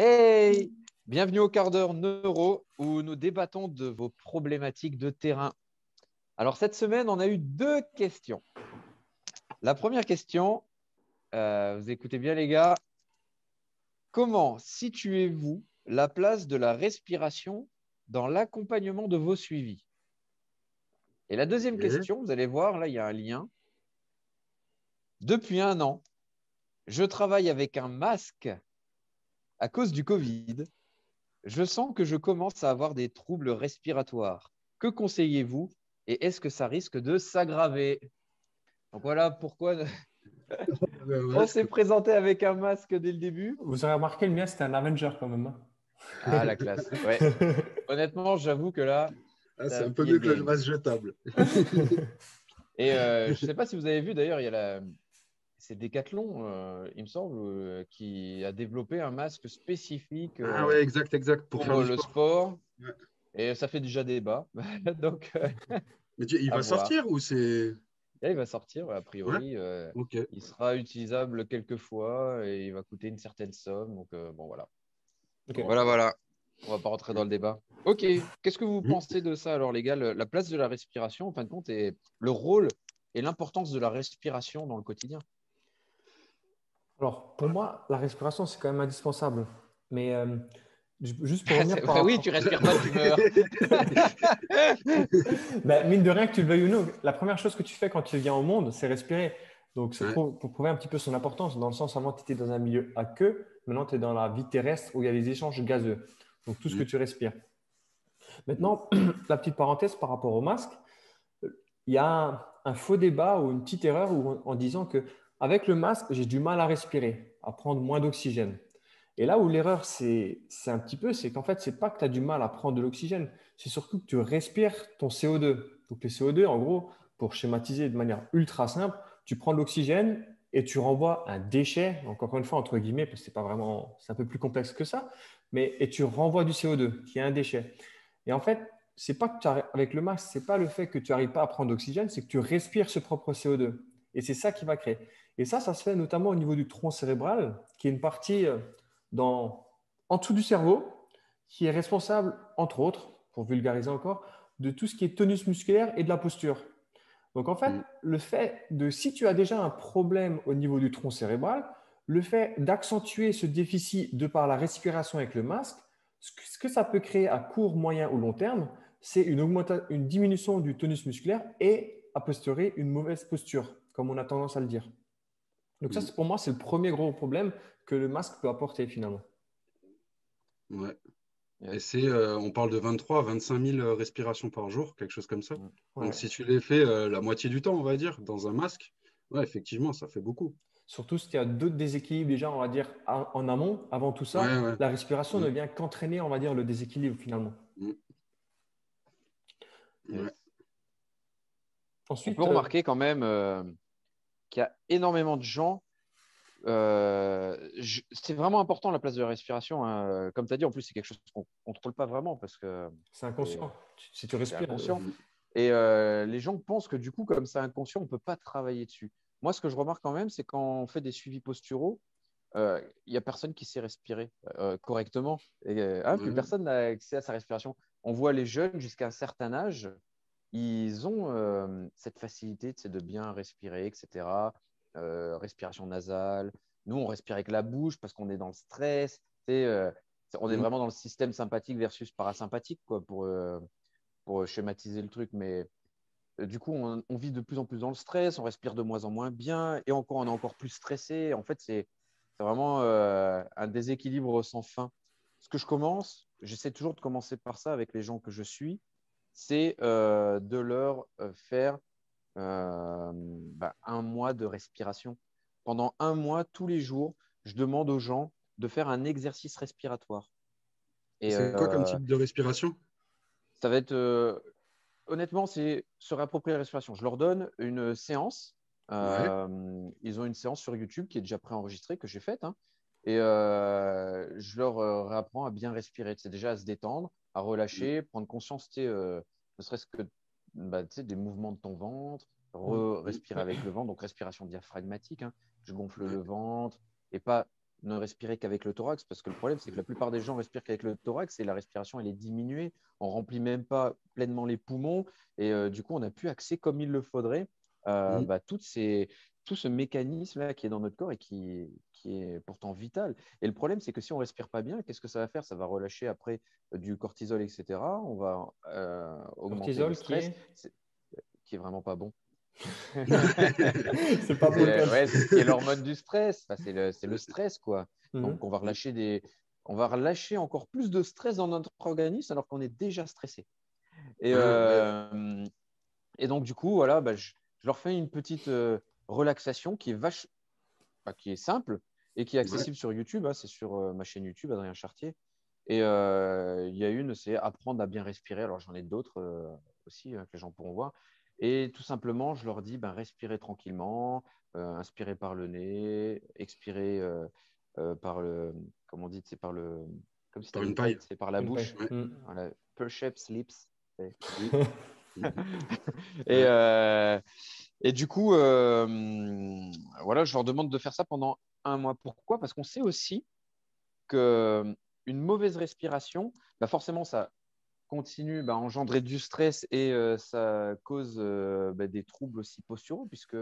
Hey Bienvenue au quart d'heure neuro où nous débattons de vos problématiques de terrain. Alors cette semaine, on a eu deux questions. La première question, euh, vous écoutez bien les gars, comment situez-vous la place de la respiration dans l'accompagnement de vos suivis? Et la deuxième question, vous allez voir, là, il y a un lien. Depuis un an, je travaille avec un masque à cause du Covid. Je sens que je commence à avoir des troubles respiratoires. Que conseillez-vous et est-ce que ça risque de s'aggraver? Donc voilà pourquoi on s'est présenté avec un masque dès le début. Vous aurez remarqué, le mien, c'était un Avenger quand même. hein. Ah, la classe. Ouais. Honnêtement, j'avoue que là. Ah, c'est un peu mieux que le masque jetable. Et euh, je ne sais pas si vous avez vu d'ailleurs, il y a la. C'est Decathlon, euh, il me semble, euh, qui a développé un masque spécifique euh, Ah ouais, exact, exact. Pour, pour, faire du le sport. sport. Ouais. Et ça fait déjà débat. Donc, euh, Mais tu- il va voir. sortir ou c'est. là, il va sortir, a priori. euh, Ok. il sera utilisable quelques fois et il va coûter une certaine somme. Donc, euh, bon, voilà. Voilà, voilà. On va pas rentrer dans le débat. Ok. Qu'est-ce que vous pensez de ça, alors, les gars? Le- La place de la respiration, en fin de compte, et le rôle et l'importance de la respiration dans le quotidien. Alors, pour moi, la respiration, c'est quand même indispensable. Mais euh, ju- juste pour revenir C'est- par oui, tu respires pas, tu meurs. Ben, mine de rien, que tu le veuilles ou non, la première chose que tu fais quand tu viens au monde, c'est respirer. Donc, c'est Ouais. pour, pour prouver un petit peu son importance. Dans le sens, avant, tu étais dans un milieu à queue. Maintenant, tu es dans la vie terrestre où il y a des échanges gazeux. Donc, tout ce que Mhm. tu respires. Maintenant, la petite parenthèse par rapport au masque, il y a un, un faux débat ou une petite erreur en disant que avec le masque, j'ai du mal à respirer, à prendre moins d'oxygène. Et là où l'erreur, c'est un petit peu, c'est qu'en fait, c'est pas que tu as du mal à prendre de l'oxygène, c'est surtout que tu respires ton CO2. Donc, les CO2, en gros, pour schématiser de manière ultra simple, tu prends de l'oxygène et tu renvoies un déchet, encore une fois, entre guillemets, parce que c'est pas vraiment, c'est un peu plus complexe que ça, mais et tu renvoies du CO2, qui est un déchet. Et en fait, c'est pas que tu avec le masque, c'est pas le fait que tu n'arrives pas à prendre d'oxygène, c'est que tu respires ce propre CO2. Et c'est ça qui va créer. Et ça, ça se fait notamment au niveau du tronc cérébral, qui est une partie euh, dans, en dessous du cerveau, qui est responsable, entre autres, pour vulgariser encore, de tout ce qui est tonus musculaire et de la posture. Donc en fait, Mm. le fait de, si tu as déjà un problème au niveau du tronc cérébral, le fait d'accentuer ce déficit de par la respiration avec le masque, ce que, ce que ça peut créer à court, moyen ou long terme, c'est une, diminution du tonus musculaire et, a posteriori, une mauvaise posture, comme on a tendance à le dire. Donc ça, Mm. pour moi, c'est le premier gros problème que le masque peut apporter finalement. Ouais. Ouais. Et c'est, euh, on parle de 23 à 25 000 respirations par jour, quelque chose comme ça. Ouais. Donc, si tu les fais euh, la moitié du temps, on va dire, dans un masque, ouais, effectivement, ça fait beaucoup. Surtout s'il y a d'autres déséquilibres déjà, on va dire, en amont, avant tout ça, Ouais, ouais. la respiration Mm. ne vient qu'entraîner, on va dire, le déséquilibre finalement. Ouais. On Ensuite, peut euh, remarquer quand même euh, qu'il y a énormément de gens. euh, c'est vraiment important la place de la respiration. hein. Comme tu as dit, en plus, c'est quelque chose qu'on ne contrôle pas vraiment parce que c'est inconscient. Si tu respires, inconscient. Et euh, les gens pensent que du coup, comme c'est inconscient, on ne peut pas travailler dessus. Moi, ce que je remarque quand même, c'est quand on fait des suivis posturaux, euh, il n'y a personne qui sait respirer euh, correctement. Et, euh, hein, plus Mhm. personne n'a accès à sa respiration. On voit les jeunes jusqu'à un certain âge, ils ont euh, cette facilité de bien respirer, etc. Euh, respiration nasale. Nous, on respire avec la bouche parce qu'on est dans le stress. euh, on est Mhm. vraiment dans le système sympathique versus parasympathique, quoi, pour, pour schématiser le truc. Mais du coup, on, on vit de plus en plus dans le stress, on respire de moins en moins bien, et encore, on est encore plus stressé. En fait, c'est vraiment un déséquilibre sans fin. Ce que je commence, j'essaie toujours de commencer par ça avec les gens que je suis, c'est euh, de leur euh, faire euh, bah, un mois de respiration. Pendant un mois, tous les jours, je demande aux gens de faire un exercice respiratoire. Et, C'est quoi comme type de respiration? ça va être, honnêtement, c'est se réapproprier la respiration. Je leur donne une séance. Ils ont une séance sur YouTube qui est déjà préenregistrée, que j'ai faite. hein. Et euh, je leur euh, réapprends à bien respirer. C'est déjà à se détendre, à relâcher, prendre conscience, euh, ne serait-ce que bah, des mouvements de ton ventre, re- respirer avec le ventre, donc respiration diaphragmatique. hein. Je gonfle le ventre et pas ne respirer qu'avec le thorax, parce que le problème, c'est que la plupart des gens respirent qu'avec le thorax et la respiration, elle est diminuée. On remplit même pas pleinement les poumons et euh, du coup, on n'a plus accès comme il le faudrait à bah, toutes ces, tout ce mécanisme-là qui est dans notre corps et qui, qui est pourtant vital. Et le problème, c'est que si on respire pas bien, qu'est-ce que ça va faire? Ça va relâcher après du cortisol, etc. On va euh, augmenter le stress, qui est... qui est vraiment pas bon. c'est pas bon. C'est l'hormone du stress. c'est le, le, stress, quoi. Mhm. Donc, on va relâcher des, on va relâcher encore plus de stress dans notre organisme alors qu'on est déjà stressé. Et, euh, et donc, du coup, voilà, bah, je, leur fais une petite euh, relaxation qui est vache, qui est simple et qui est accessible sur YouTube. Hein. c'est sur euh, ma chaîne YouTube, Adrien Chartier. Et il y a une, c'est apprendre à bien respirer. Alors, j'en ai d'autres aussi que les gens pourront voir. Et tout simplement, je leur dis, ben, respirez tranquillement, euh, inspirez par le nez, expirez euh, euh, par le, comment on dit, c'est par le, comme si par une paille, c'est par la bouche. Mm. Voilà, perhaps lips. et, et du coup, voilà, je leur demande de faire ça pendant un mois. Pourquoi? Parce qu'on sait aussi que une mauvaise respiration, bah forcément, ça continue bah, à engendrer du stress et euh, ça cause euh, bah, des troubles aussi posturaux, puisque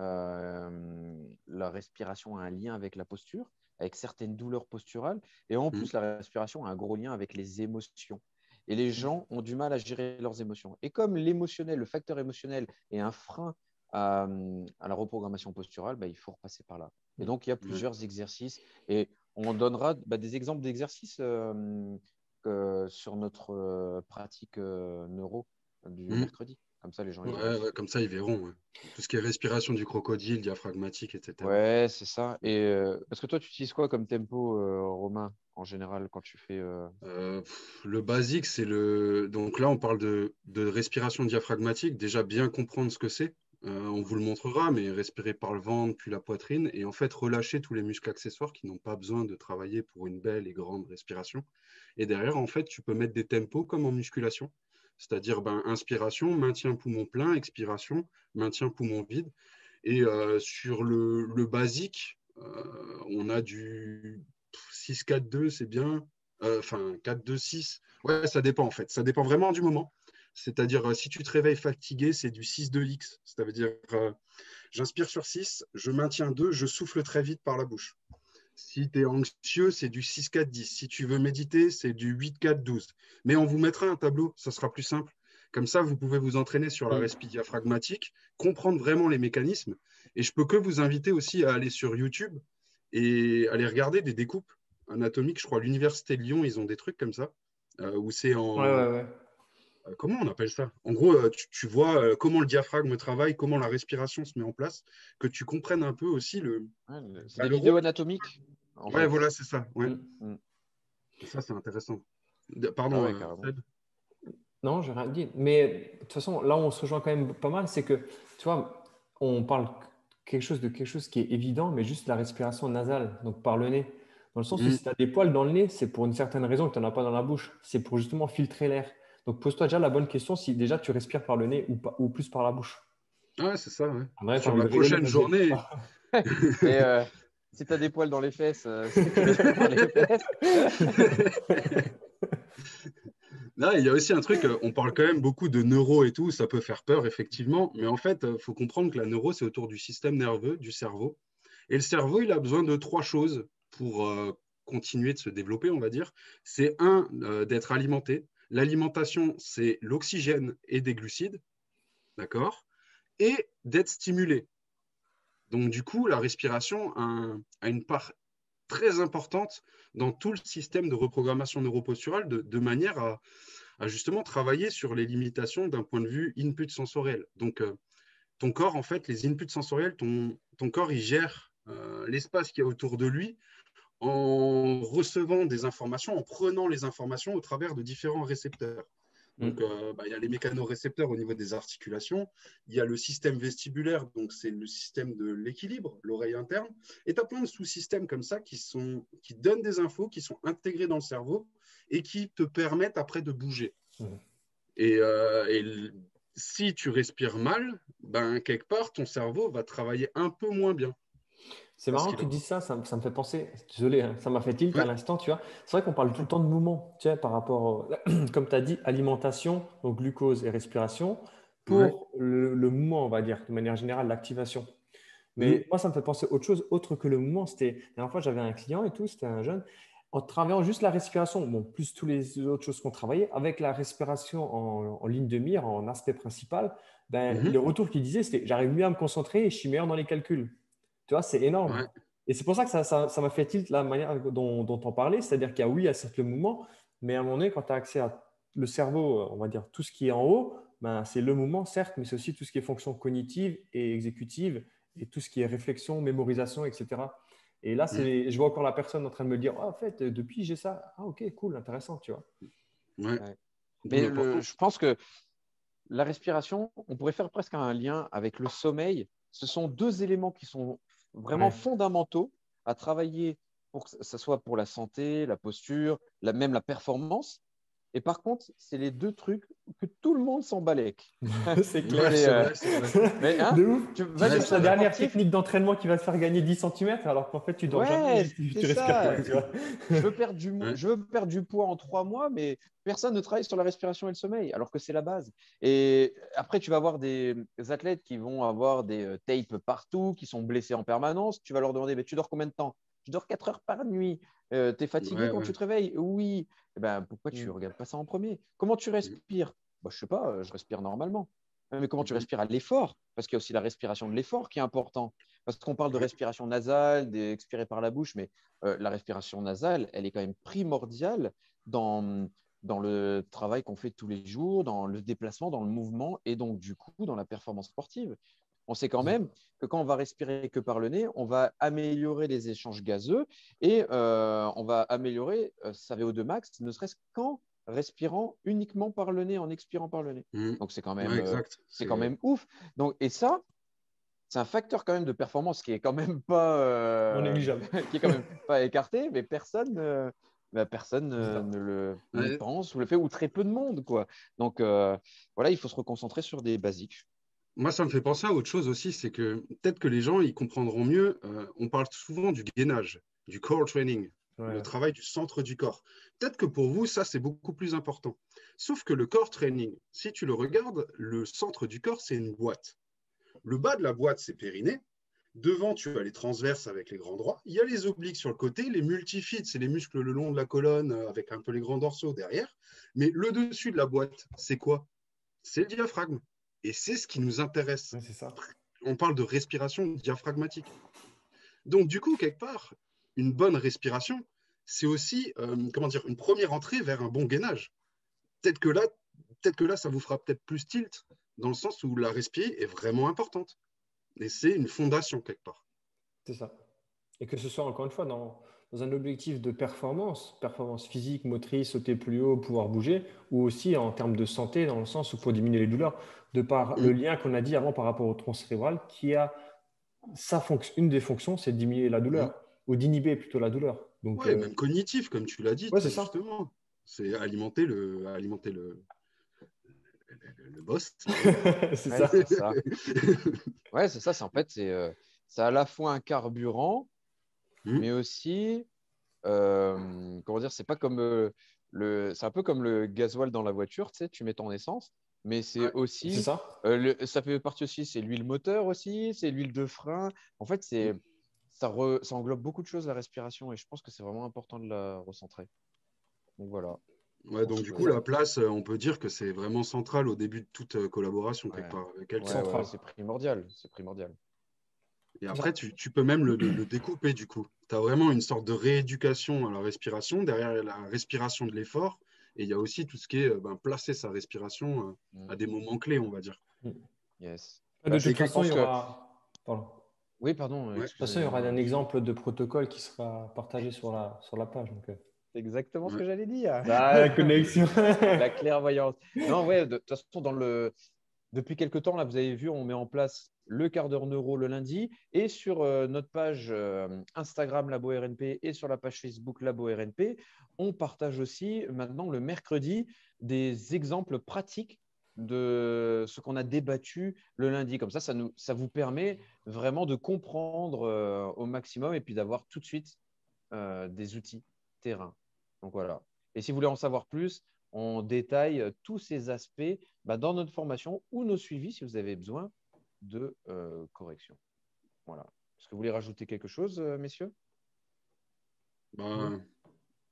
euh, la respiration a un lien avec la posture, avec certaines douleurs posturales, et en mmh. plus, la respiration a un gros lien avec les émotions. Et les mmh. gens ont du mal à gérer leurs émotions. Et comme l'émotionnel, le facteur émotionnel est un frein à, la reprogrammation posturale, bah, il faut repasser par là. Et donc, il y a mmh. plusieurs exercices. Et on donnera des exemples d'exercices sur notre euh, pratique euh, neuro du mmh. mercredi. Comme ça, les gens. comme ça, ils verront. Tout ce qui est respiration du crocodile, diaphragmatique, etc. Ouais, c'est ça. Et euh, parce que toi, tu utilises quoi comme tempo, Romain, en général, quand tu fais. le basique, c'est le. Donc là, on parle de, de respiration diaphragmatique. Déjà, bien comprendre ce que c'est. On vous le montrera, mais respirer par le ventre, puis la poitrine, et en fait relâcher tous les muscles accessoires qui n'ont pas besoin de travailler pour une belle et grande respiration. Et derrière, en fait, tu peux mettre des tempos comme en musculation. C'est-à-dire ben, inspiration, maintien poumon plein, expiration, maintien poumon vide. Et euh, sur le, basique, euh, on a du 6-4-2, c'est bien. Euh, enfin, 4-2-6. Ouais, ça dépend en fait. Ça dépend vraiment du moment. C'est-à-dire, si tu te réveilles fatigué, c'est du 6-2-X. C'est-à-dire, j'inspire sur 6, je maintiens 2, je souffle très vite par la bouche. Si tu es anxieux, c'est du 6-4-10. Si tu veux méditer, c'est du 8-4-12. Mais on vous mettra un tableau, ça sera plus simple. Comme ça, vous pouvez vous entraîner sur la respiration diaphragmatique, comprendre vraiment les mécanismes. Et je peux que vous inviter aussi à aller sur YouTube et aller regarder des découpes anatomiques. Je crois l'Université de Lyon, ils ont des trucs comme ça, euh, où c'est en. Euh, comment on appelle ça? En gros, euh, tu, vois comment le diaphragme travaille, comment la respiration se met en place, que tu comprennes un peu aussi le. c'est bah, des vidéos anatomiques. Ouais, voilà, c'est ça. Ouais. Mm, mm. Ça, c'est intéressant. Pardon, ah euh, Non, j'ai rien dit. Mais de toute façon, là où on se rejoint quand même pas mal, c'est que, tu vois, on parle quelque chose de quelque chose qui est évident, mais juste la respiration nasale, donc par le nez. Dans le sens où mm. si tu as des poils dans le nez, c'est pour une certaine raison que tu n'en as pas dans la bouche. C'est pour justement filtrer l'air. Donc pose-toi déjà la bonne question si déjà tu respires par le nez ou, ou plus par la bouche. Ouais, c'est ça. Ouais. Sur la prochaine journée. Et euh, si tu as des poils dans les fesses, euh, dans les fesses. Là, il y a aussi un truc, euh, on parle quand même beaucoup de neuro et tout, ça peut faire peur, effectivement, mais en fait, il euh, faut comprendre que la neuro, c'est autour du système nerveux, du cerveau. Et le cerveau, il a besoin de trois choses pour continuer de se développer, on va dire. C'est un, d'être alimenté. L'alimentation, c'est l'oxygène et des glucides, d'accord Et d'être stimulé. Donc, du coup, la respiration a, une part très importante dans tout le système de reprogrammation neuroposturale de, manière à, justement travailler sur les limitations d'un point de vue input sensoriel. Donc, euh, ton corps, en fait, les inputs sensoriels, ton, corps, il gère euh, l'espace qui est autour de lui en recevant des informations, en prenant les informations au travers de différents récepteurs. Donc, mm. euh, bah, il y a les mécanorécepteurs au niveau des articulations, il y a le système vestibulaire, donc c'est le système de l'équilibre, l'oreille interne, et tu as plein de sous-systèmes comme ça qui, sont, qui donnent des infos, qui sont intégrés dans le cerveau et qui te permettent après de bouger. Mm. Euh, et, si tu respires mal, ben, quelque part, ton cerveau va travailler un peu moins bien. C'est marrant que tu dis ça, ça, me fait penser, désolé, hein, ça m'a fait tilt à l'instant, tu vois. C'est vrai qu'on parle tout le temps de mouvement, tu sais, par rapport, comme tu as dit, alimentation, donc glucose et respiration, pour le, mouvement, on va dire, de manière générale, l'activation. Mais moi, ça me fait penser autre chose, autre que le mouvement. C'était, la dernière fois, j'avais un client et tout, c'était un jeune, en travaillant juste la respiration, bon, plus toutes les autres choses qu'on travaillait, avec la respiration en, ligne de mire, en aspect principal, ben, mhm. le retour qu'il disait, c'était j'arrive mieux à me concentrer et je suis meilleur dans les calculs. Tu vois, c'est énorme. Et c'est pour ça que ça m'a fait tilt la manière dont, dont on parlait, c'est-à-dire qu'il y a oui, il y a certes le mouvement, mais à un moment donné, quand tu as accès à le cerveau, on va dire tout ce qui est en haut, ben, c'est le mouvement, certes, mais c'est aussi tout ce qui est fonction cognitive et exécutive et tout ce qui est réflexion, mémorisation, etc. Et là, je vois encore la personne en train de me dire, oh, en fait, depuis, j'ai ça. Ah, ok, cool, intéressant, tu vois. Ouais. Mais je pense que la respiration, on pourrait faire presque un lien avec le sommeil. Ce sont deux éléments qui sont vraiment fondamentaux à travailler pour que ce soit pour la santé, la posture, la, même la performance. Et par contre, c'est les deux trucs que tout le monde s'en balèque. c'est clair. Mais, hein, tu vas c'est la dernière technique d'entraînement qui va te faire gagner 10 cm alors qu'en fait, tu dois ouais, tu, tu je, veux perdre du, je veux perdre du poids en trois mois, mais personne ne travaille sur la respiration et le sommeil, alors que c'est la base. Et après, tu vas avoir des athlètes qui vont avoir des euh, tapes partout, qui sont blessés en permanence. Tu vas leur demander, mais tu dors combien de temps? Tu dors 4 heures par nuit. Euh, tu es fatigué quand tu te réveilles? Oui. Eh ben, pourquoi tu ne mm. regardes pas ça en premier? Comment tu respires? Bah, Je ne sais pas, je respire normalement. Mais comment tu mm-hmm. respires à l'effort? Parce qu'il y a aussi la respiration de l'effort qui est important. Parce qu'on parle de respiration nasale, d'expirer par la bouche, mais euh, la respiration nasale, elle est quand même primordiale dans, dans le travail qu'on fait tous les jours, dans le déplacement, dans le mouvement et donc du coup dans la performance sportive. On sait quand mm. même que quand on va respirer que par le nez, on va améliorer les échanges gazeux et euh, on va améliorer euh, sa VO2 max, ne serait-ce qu'en respirant uniquement par le nez, en expirant par le nez. Mm. Donc c'est quand même, euh, c'est quand même ouf. Donc et ça, c'est un facteur quand même de performance qui est quand même pas négligeable, qui est quand même pas écarté, mais personne. Bah, personne ne le pense ou le fait, ou très peu de monde. Quoi. Donc voilà, il faut se reconcentrer sur des basiques. Moi, ça me fait penser à autre chose aussi, c'est que peut-être que les gens, ils comprendront mieux. Euh, on parle souvent du gainage, du core training, le travail du centre du corps. Peut-être que pour vous, ça, c'est beaucoup plus important. Sauf que le core training, si tu le regardes, le centre du corps, c'est une boîte. Le bas de la boîte, c'est périnée. Devant, tu as les transverses avec les grands droits. Il y a les obliques sur le côté. Les multifits, c'est les muscles le long de la colonne euh, avec un peu les grands dorsaux derrière. Mais le dessus de la boîte, c'est quoi? C'est le diaphragme. Et c'est ce qui nous intéresse. ça. On parle de respiration diaphragmatique. Donc, du coup, quelque part, une bonne respiration, c'est aussi euh, comment dire, une première entrée vers un bon gainage. Peut-être que là, peut-être que là, ça vous fera peut-être plus tilt, dans le sens où la respiration est vraiment importante. Et c'est une fondation quelque part. C'est ça. Et que ce soit encore une fois dans, dans un objectif de performance, performance physique, motrice, sauter plus haut, pouvoir bouger, ou aussi en termes de santé, dans le sens où il faut diminuer les douleurs, de par le lien qu'on a dit avant par rapport au tronc cérébral, qui a sa fonction, une des fonctions, c'est de diminuer la douleur, ou d'inhiber plutôt la douleur. Donc, ouais, même cognitif, comme tu l'as dit, c'est justement. C'est alimenter le, alimenter le, le, boss. c'est ça. ça. ouais, c'est ça. C'est en fait, c'est euh, à la fois un carburant Mmh. mais aussi, euh, comment dire, c'est pas comme euh, le, c'est un peu comme le gasoil dans la voiture, tu sais, tu mets ton essence, mais c'est aussi, ça. Euh, ça fait partie aussi, c'est l'huile moteur aussi, c'est l'huile de frein. En fait, c'est mmh. ça, ça englobe beaucoup de choses la respiration et je pense que c'est vraiment important de la recentrer. Donc voilà. Ouais, donc du coup, la place, on peut dire que c'est vraiment central au début de toute collaboration, quelque part. c'est primordial, c'est primordial. Et après, tu, peux même le, découper du coup. Tu as vraiment une sorte de rééducation à la respiration, derrière la respiration de l'effort. Et il y a aussi tout ce qui est ben, placer sa respiration euh, à des moments clés, on va dire. Mm. Yes. De bah, toute façon, il y aura. Oui, pardon. De toute façon, il y aura un exemple de protocole qui sera partagé sur la, sur la page. Donc... Euh. C'est exactement ce que j'allais dire. la connexion. la clairvoyance. Non, ouais, de toute façon, dans le, depuis quelques temps, là, vous avez vu, on met en place le quart d'heure neuro le lundi et sur euh, notre page euh, Instagram Labo RNP et sur la page Facebook Labo RNP, on partage aussi maintenant le mercredi des exemples pratiques de ce qu'on a débattu le lundi. Comme ça, ça, vous permet vraiment de comprendre euh, au maximum et puis d'avoir tout de suite des outils terrain. Donc voilà. Et si vous voulez en savoir plus, on détaille tous ces aspects bah, dans notre formation ou nos suivis si vous avez besoin de euh, correction. Voilà. Est-ce que vous voulez rajouter quelque chose, messieurs? Bah,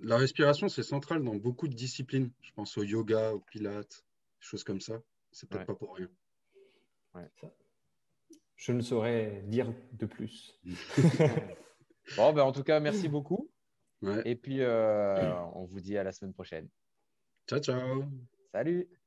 La respiration, c'est central dans beaucoup de disciplines. Je pense au yoga, au pilates, choses comme ça. C'est peut-être pas pour rien. Je ne saurais dire de plus. bon, ben, en tout cas, merci beaucoup. Et puis, euh, on vous dit à la semaine prochaine. Ciao, ciao. Salut.